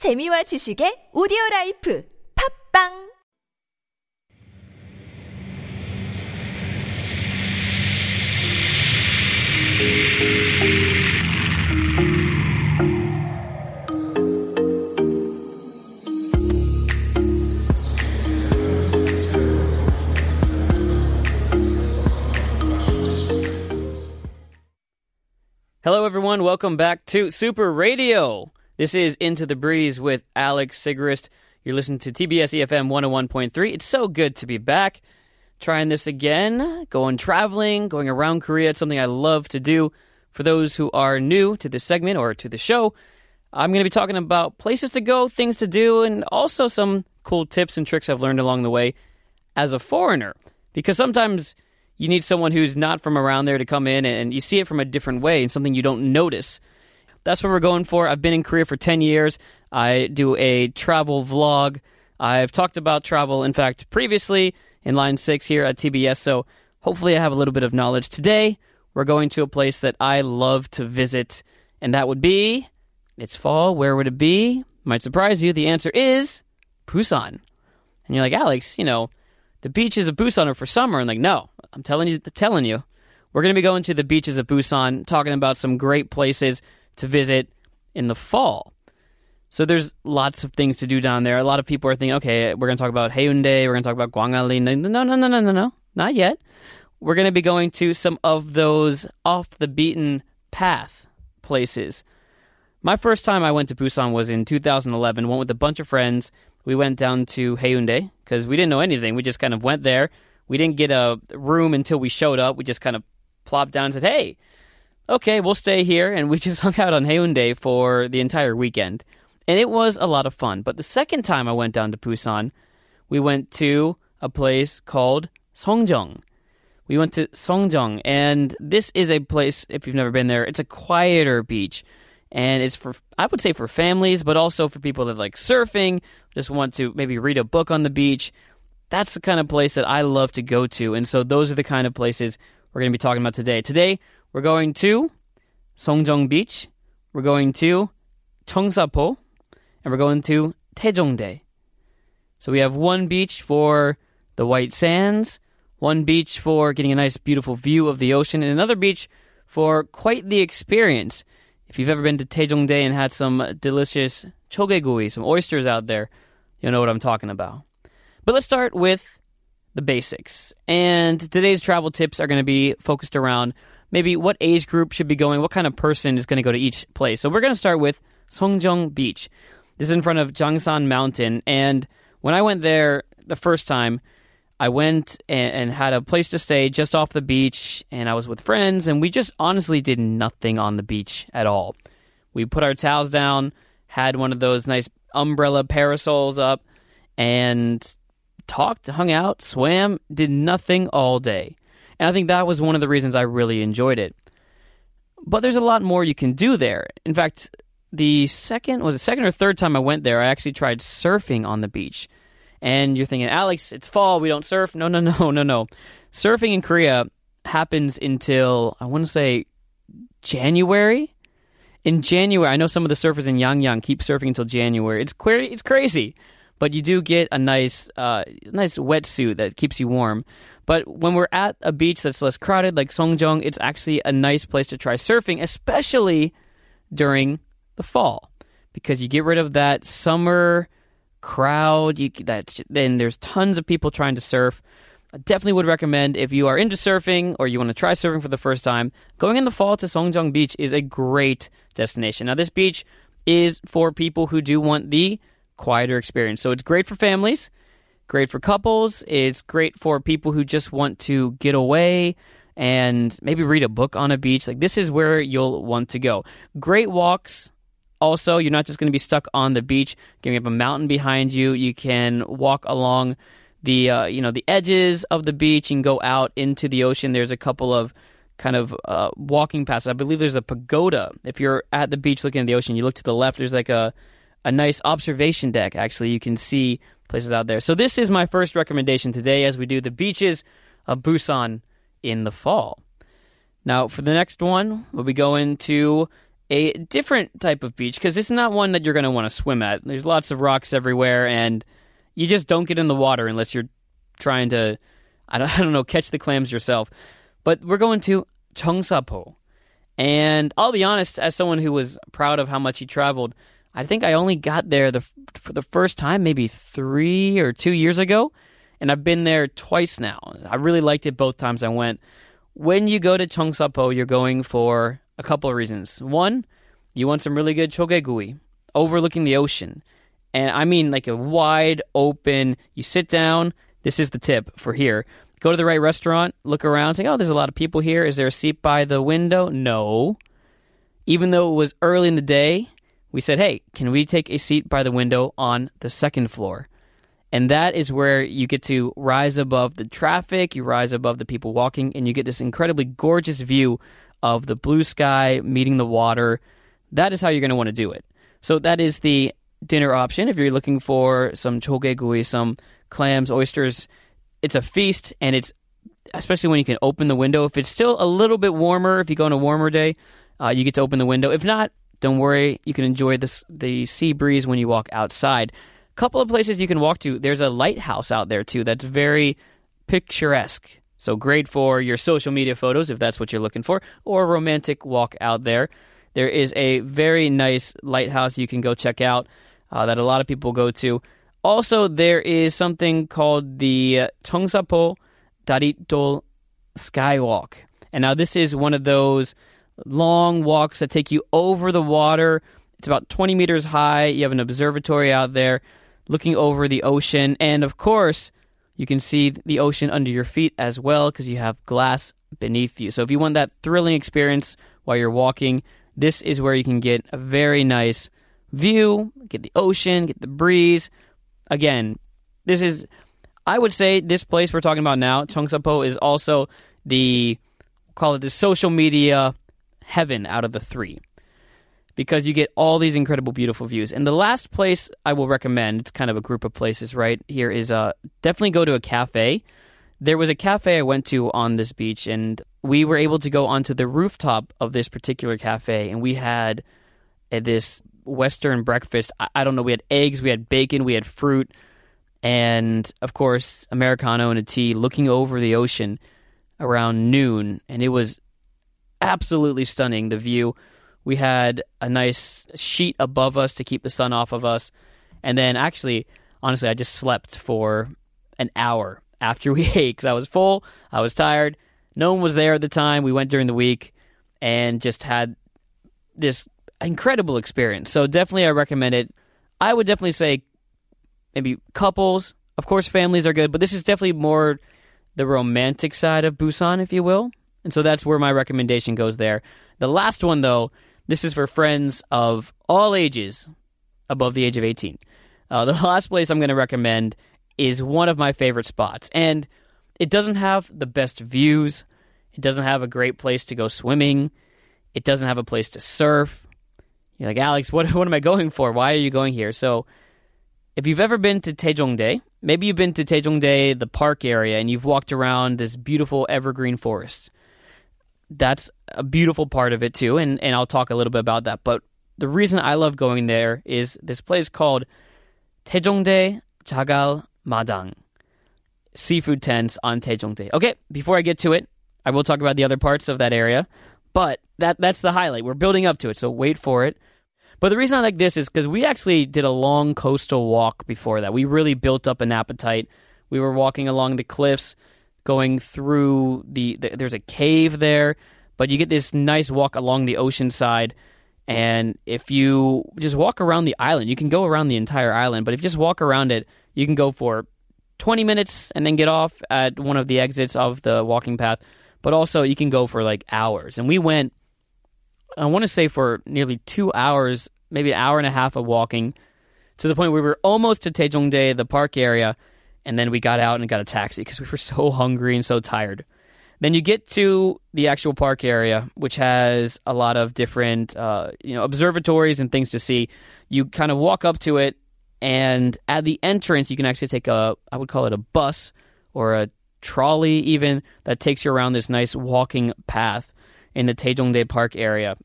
재미와 지식의 오디오 라이프 팝빵 Hello, everyone. Welcome back to Super Radio. This is Into the Breeze with Alex Sigrist. You're listening to TBS EFM 101.3. It's so good to be back. Trying this again, going traveling, going around Korea. It's something I love to do. For those who are new to this segment or to the show, I'm going to be talking about places to go, things to do, and also some cool tips and tricks I've learned along the way as a foreigner. Because sometimes you need someone who's not from around there to come in and you see it from a different way and something you don't notice. That's what we're going for. I've been in Korea for 10 years. I do a travel vlog. I've talked about travel, in fact, previously in line six here at TBS, so hopefully I have a little bit of knowledge. Today, we're going to a place that I love to visit, and that would be it's fall. Where would it be? Might surprise you. The answer is Busan. And you're like, Alex, you know, the beaches of Busan are for summer. And like, no, I'm telling you, telling you, we're going to be going to the beaches of Busan, talking about some great places to visit in the fall. So there's lots of things to do down there. A lot of people are thinking, okay, we're going to talk about Haeundae, we're going to talk about Gwangalli. No, no, no, no, no, no, no, not yet. We're going to be going to some of those off the beaten path places. My first time I went to Busan was in 2011. Went with a bunch of friends. We went down to Haeundae because we didn't know anything. We just kind of went there. We didn't get a room until we showed up. We just kind of plopped down and said, "Hey, okay, we'll stay here." And we just hung out on Haeundae for the entire weekend, and it was a lot of fun. But the second time I went down to Busan, we went to a place called Songjeong. We went to Songjeong, and this is a place. If you've never been there, it's a quieter beach and it's for I would say for families, but also for people that like surfing, just want to maybe read a book on the beach. That's the kind of place that I love to go to, and so those are the kind of places we're going to be talking about today. Today we're going to Songjeong Beach, we're going to Cheongsapo, and we're going to Taejongdae. So we have one beach for the white sands, one beach for getting a nice beautiful view of the ocean, and another beach for quite the experience. If you've ever been to Taejongdae and had some delicious chogegui, some oysters out there, you'll know what I'm talking about. But let's start with the basics. And today's travel tips are going to be focused around maybe what age group should be going, what kind of person is going to go to each place. So we're going to start with Songjeong Beach. This is in front of Jangsan Mountain. And when I went there the first time, I went and, and, had a place to stay just off the beach, and I was with friends, and we just honestly did nothing on the beach at all. We put our towels down, had one of those nice umbrella parasols up, and talked, hung out, swam, did nothing all day. And I think that was one of the reasons I really enjoyed it. But there's a lot more you can do there. In fact, the second was the second or third time I went there, I actually tried surfing on the beach and you're thinking, Alex, it's fall, we don't surf. No, no, no, no, no. Surfing in Korea happens until I want to say January. In January, I know some of the surfers in Yangyang keep surfing until January. It's queer, it's crazy, but you do get a nice, uh, nice wetsuit that keeps you warm. But when we're at a beach that's less crowded, like Songjeong, it's actually a nice place to try surfing, especially during the fall, because you get rid of that summer crowd. You that's then there's tons of people trying to surf. I definitely would recommend if you are into surfing or you want to try surfing for the first time, going in the fall to Songjeong Beach is a great destination. Now this beach is for people who do want the quieter experience. So it's great for families, great for couples, it's great for people who just want to get away and maybe read a book on a beach. Like this is where you'll want to go. Great walks also, you're not just going to be stuck on the beach. You have a mountain behind you. You can walk along the uh, you know the edges of the beach and go out into the ocean. There's a couple of kind of uh, walking paths. I believe there's a pagoda. If you're at the beach looking at the ocean, you look to the left. There's like a a nice observation deck. Actually, you can see places out there. So this is my first recommendation today as we do the beaches of Busan in the fall. Now, for the next one, we'll be going to a different type of beach because it's not one that you're going to want to swim at. There's lots of rocks everywhere, and you just don't get in the water unless you're trying to, I don't, I don't know, catch the clams yourself. But we're going to Cheongsapo. And I'll be honest, as someone who was proud of how much he traveled, I think I only got there the for the first time maybe three or two years ago, and I've been there twice now. I really liked it both times I went. When you go to Cheongsapo, you're going for a couple of reasons. One, you want some really good chogegui overlooking the ocean, and I mean like a wide open. You sit down. This is the tip for here. Go to the right restaurant, look around, say, "Oh, there's a lot of people here. Is there a seat by the window?" No. Even though it was early in the day, we said, hey, can we take a seat by the window on the second floor? And that is where you get to rise above the traffic, you rise above the people walking, and you get this incredibly gorgeous view of the blue sky meeting the water. That is how you're going to want to do it. So that is the dinner option. If you're looking for some chogegui, some clams, oysters, it's a feast, and it's especially when you can open the window. If it's still a little bit warmer, if you go on a warmer day, uh, you get to open the window. If not, don't worry, you can enjoy this, the sea breeze when you walk outside. A couple of places you can walk to. There's a lighthouse out there too that's very picturesque. So great for your social media photos if that's what you're looking for, or a romantic walk out there. There is a very nice lighthouse you can go check out uh, that a lot of people go to. Also, there is something called the Cheongsapo Daritdol Skywalk. And now this is one of those long walks that take you over the water. It's about 20 meters high. You have an observatory out there looking over the ocean. And of course, you can see the ocean under your feet as well because you have glass beneath you. So if you want that thrilling experience while you're walking, this is where you can get a very nice view, get the ocean, get the breeze. Again, this is, I would say, this place we're talking about now, Cheongsapo, is also the, call it the social media heaven out of the three because you get all these incredible, beautiful views. And the last place I will recommend, it's kind of a group of places right here, is uh, definitely go to a cafe. There was a cafe I went to on this beach, and we were able to go onto the rooftop of this particular cafe, and we had uh, this Western breakfast. I, I don't know, we had eggs, we had bacon, we had fruit, and of course, Americano and a tea looking over the ocean around noon, and it was absolutely stunning. The view. We had a nice sheet above us to keep the sun off of us, and then actually, honestly, I just slept for an hour after we ate because I was full. I was tired. No one was there at the time. We went during the week and just had this incredible experience. So definitely, I recommend it. I would definitely say maybe couples. Of course, families are good, but this is definitely more the romantic side of Busan, if you will. And so that's where my recommendation goes there. The last one, though, this is for friends of all ages above the age of 18. Uh, the last place I'm going to recommend is one of my favorite spots. And it doesn't have the best views, it doesn't have a great place to go swimming, it doesn't have a place to surf. You're like, Alex, what, what am I going for? Why are you going here? So, if you've ever been to Dae, maybe you've been to Dae, the park area, and you've walked around this beautiful evergreen forest that's a beautiful part of it too, and and I'll talk a little bit about that. But the reason I love going there is this place called Taejongdae Jagal Madang, seafood tents on Taejongdae. Okay, before I get to it, I will talk about the other parts of that area, but that that's the highlight. We're building up to it, so wait for it. But the reason I like this is because we actually did a long coastal walk before that. We really built up an appetite. We were walking along the cliffs going through the, the, there's a cave there, but you get this nice walk along the ocean side. And if you just walk around the island, you can go around the entire island, but if you just walk around it, you can go for 20 minutes and then get off at one of the exits of the walking path. But also, you can go for like hours. And we went, I want to say, for nearly two hours, maybe an hour and a half of walking to the point where we were almost to Dae, the park area and then we got out and got a taxi because we were so hungry and so tired. Then you get to the actual park area, which has a lot of different, uh, you know, observatories and things to see. You kind of walk up to it, and at the entrance, you can actually take a, I would call it a bus or a trolley, even that takes you around this nice walking path in the Dae Park area.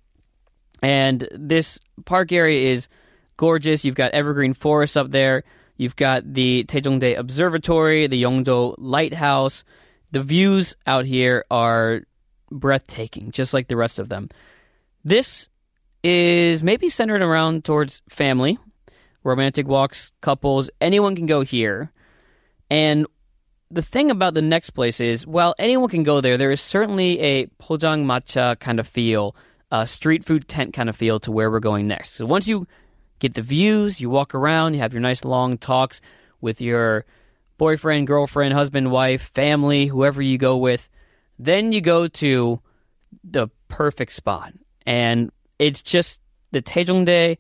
And this park area is gorgeous. You've got evergreen forests up there. You've got the Taejongdae Observatory, the Yongdo Lighthouse. The views out here are breathtaking, just like the rest of them. This is maybe centered around towards family, romantic walks, couples. Anyone can go here. And the thing about the next place is, while anyone can go there, there is certainly a pojang macha kind of feel, a street food tent kind of feel to where we're going next. So once you get the views, you walk around, you have your nice long talks with your boyfriend, girlfriend, husband, wife, family, whoever you go with, then you go to the perfect spot. And it's just the Taejongdae,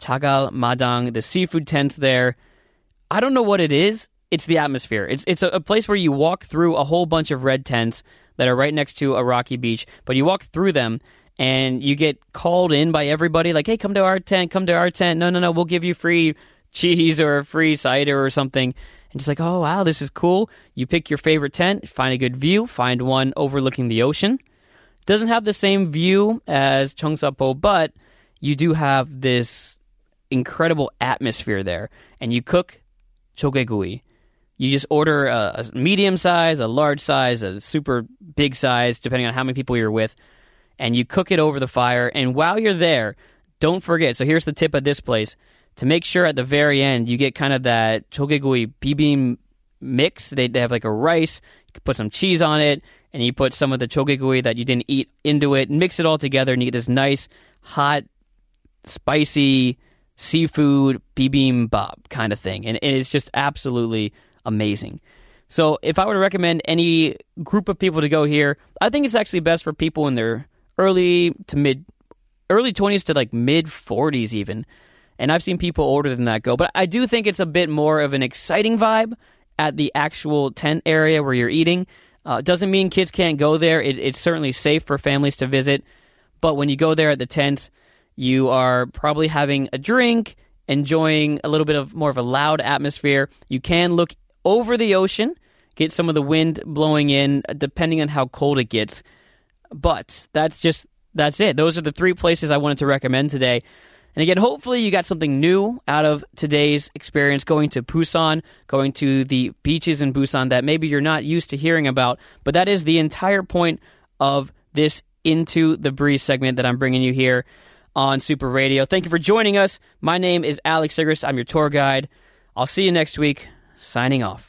Chagal, Madang, the seafood tents there. I don't know what it is. It's the atmosphere. It's it's a, a place where you walk through a whole bunch of red tents that are right next to a rocky beach, but you walk through them and you get called in by everybody like, "Hey, come to our tent, come to our tent." No, no, no, we'll give you free cheese or a free cider or something. And just like, "Oh, wow, this is cool." You pick your favorite tent, find a good view, find one overlooking the ocean. Doesn't have the same view as Cheongsapo, but you do have this incredible atmosphere there. And you cook chogegui. You just order a, a medium size, a large size, a super big size, depending on how many people you're with, and you cook it over the fire. And while you're there, don't forget. So here's the tip of this place: to make sure at the very end you get kind of that chogegui bibim mix. They, they have like a rice. You put some cheese on it, and you put some of the chogegui that you didn't eat into it. Mix it all together, and you get this nice, hot, spicy seafood bibimbap kind of thing, and, and it's just absolutely amazing. So, if I were to recommend any group of people to go here, I think it's actually best for people in their early to mid, early 20s to like mid 40s, even. And I've seen people older than that go. But I do think it's a bit more of an exciting vibe at the actual tent area where you're eating. Uh, doesn't mean kids can't go there. It, it's certainly safe for families to visit. But when you go there at the tent, you are probably having a drink, enjoying a little bit of more of a loud atmosphere. You can look over the ocean, get some of the wind blowing in, depending on how cold it gets. But that's just that's it. Those are the three places I wanted to recommend today. And again, hopefully you got something new out of today's experience going to Busan, going to the beaches in Busan that maybe you're not used to hearing about. But that is the entire point of this Into the Breeze segment that I'm bringing you here on Super Radio. Thank you for joining us. My name is Alex Sigrist. I'm your tour guide. I'll see you next week. Signing off.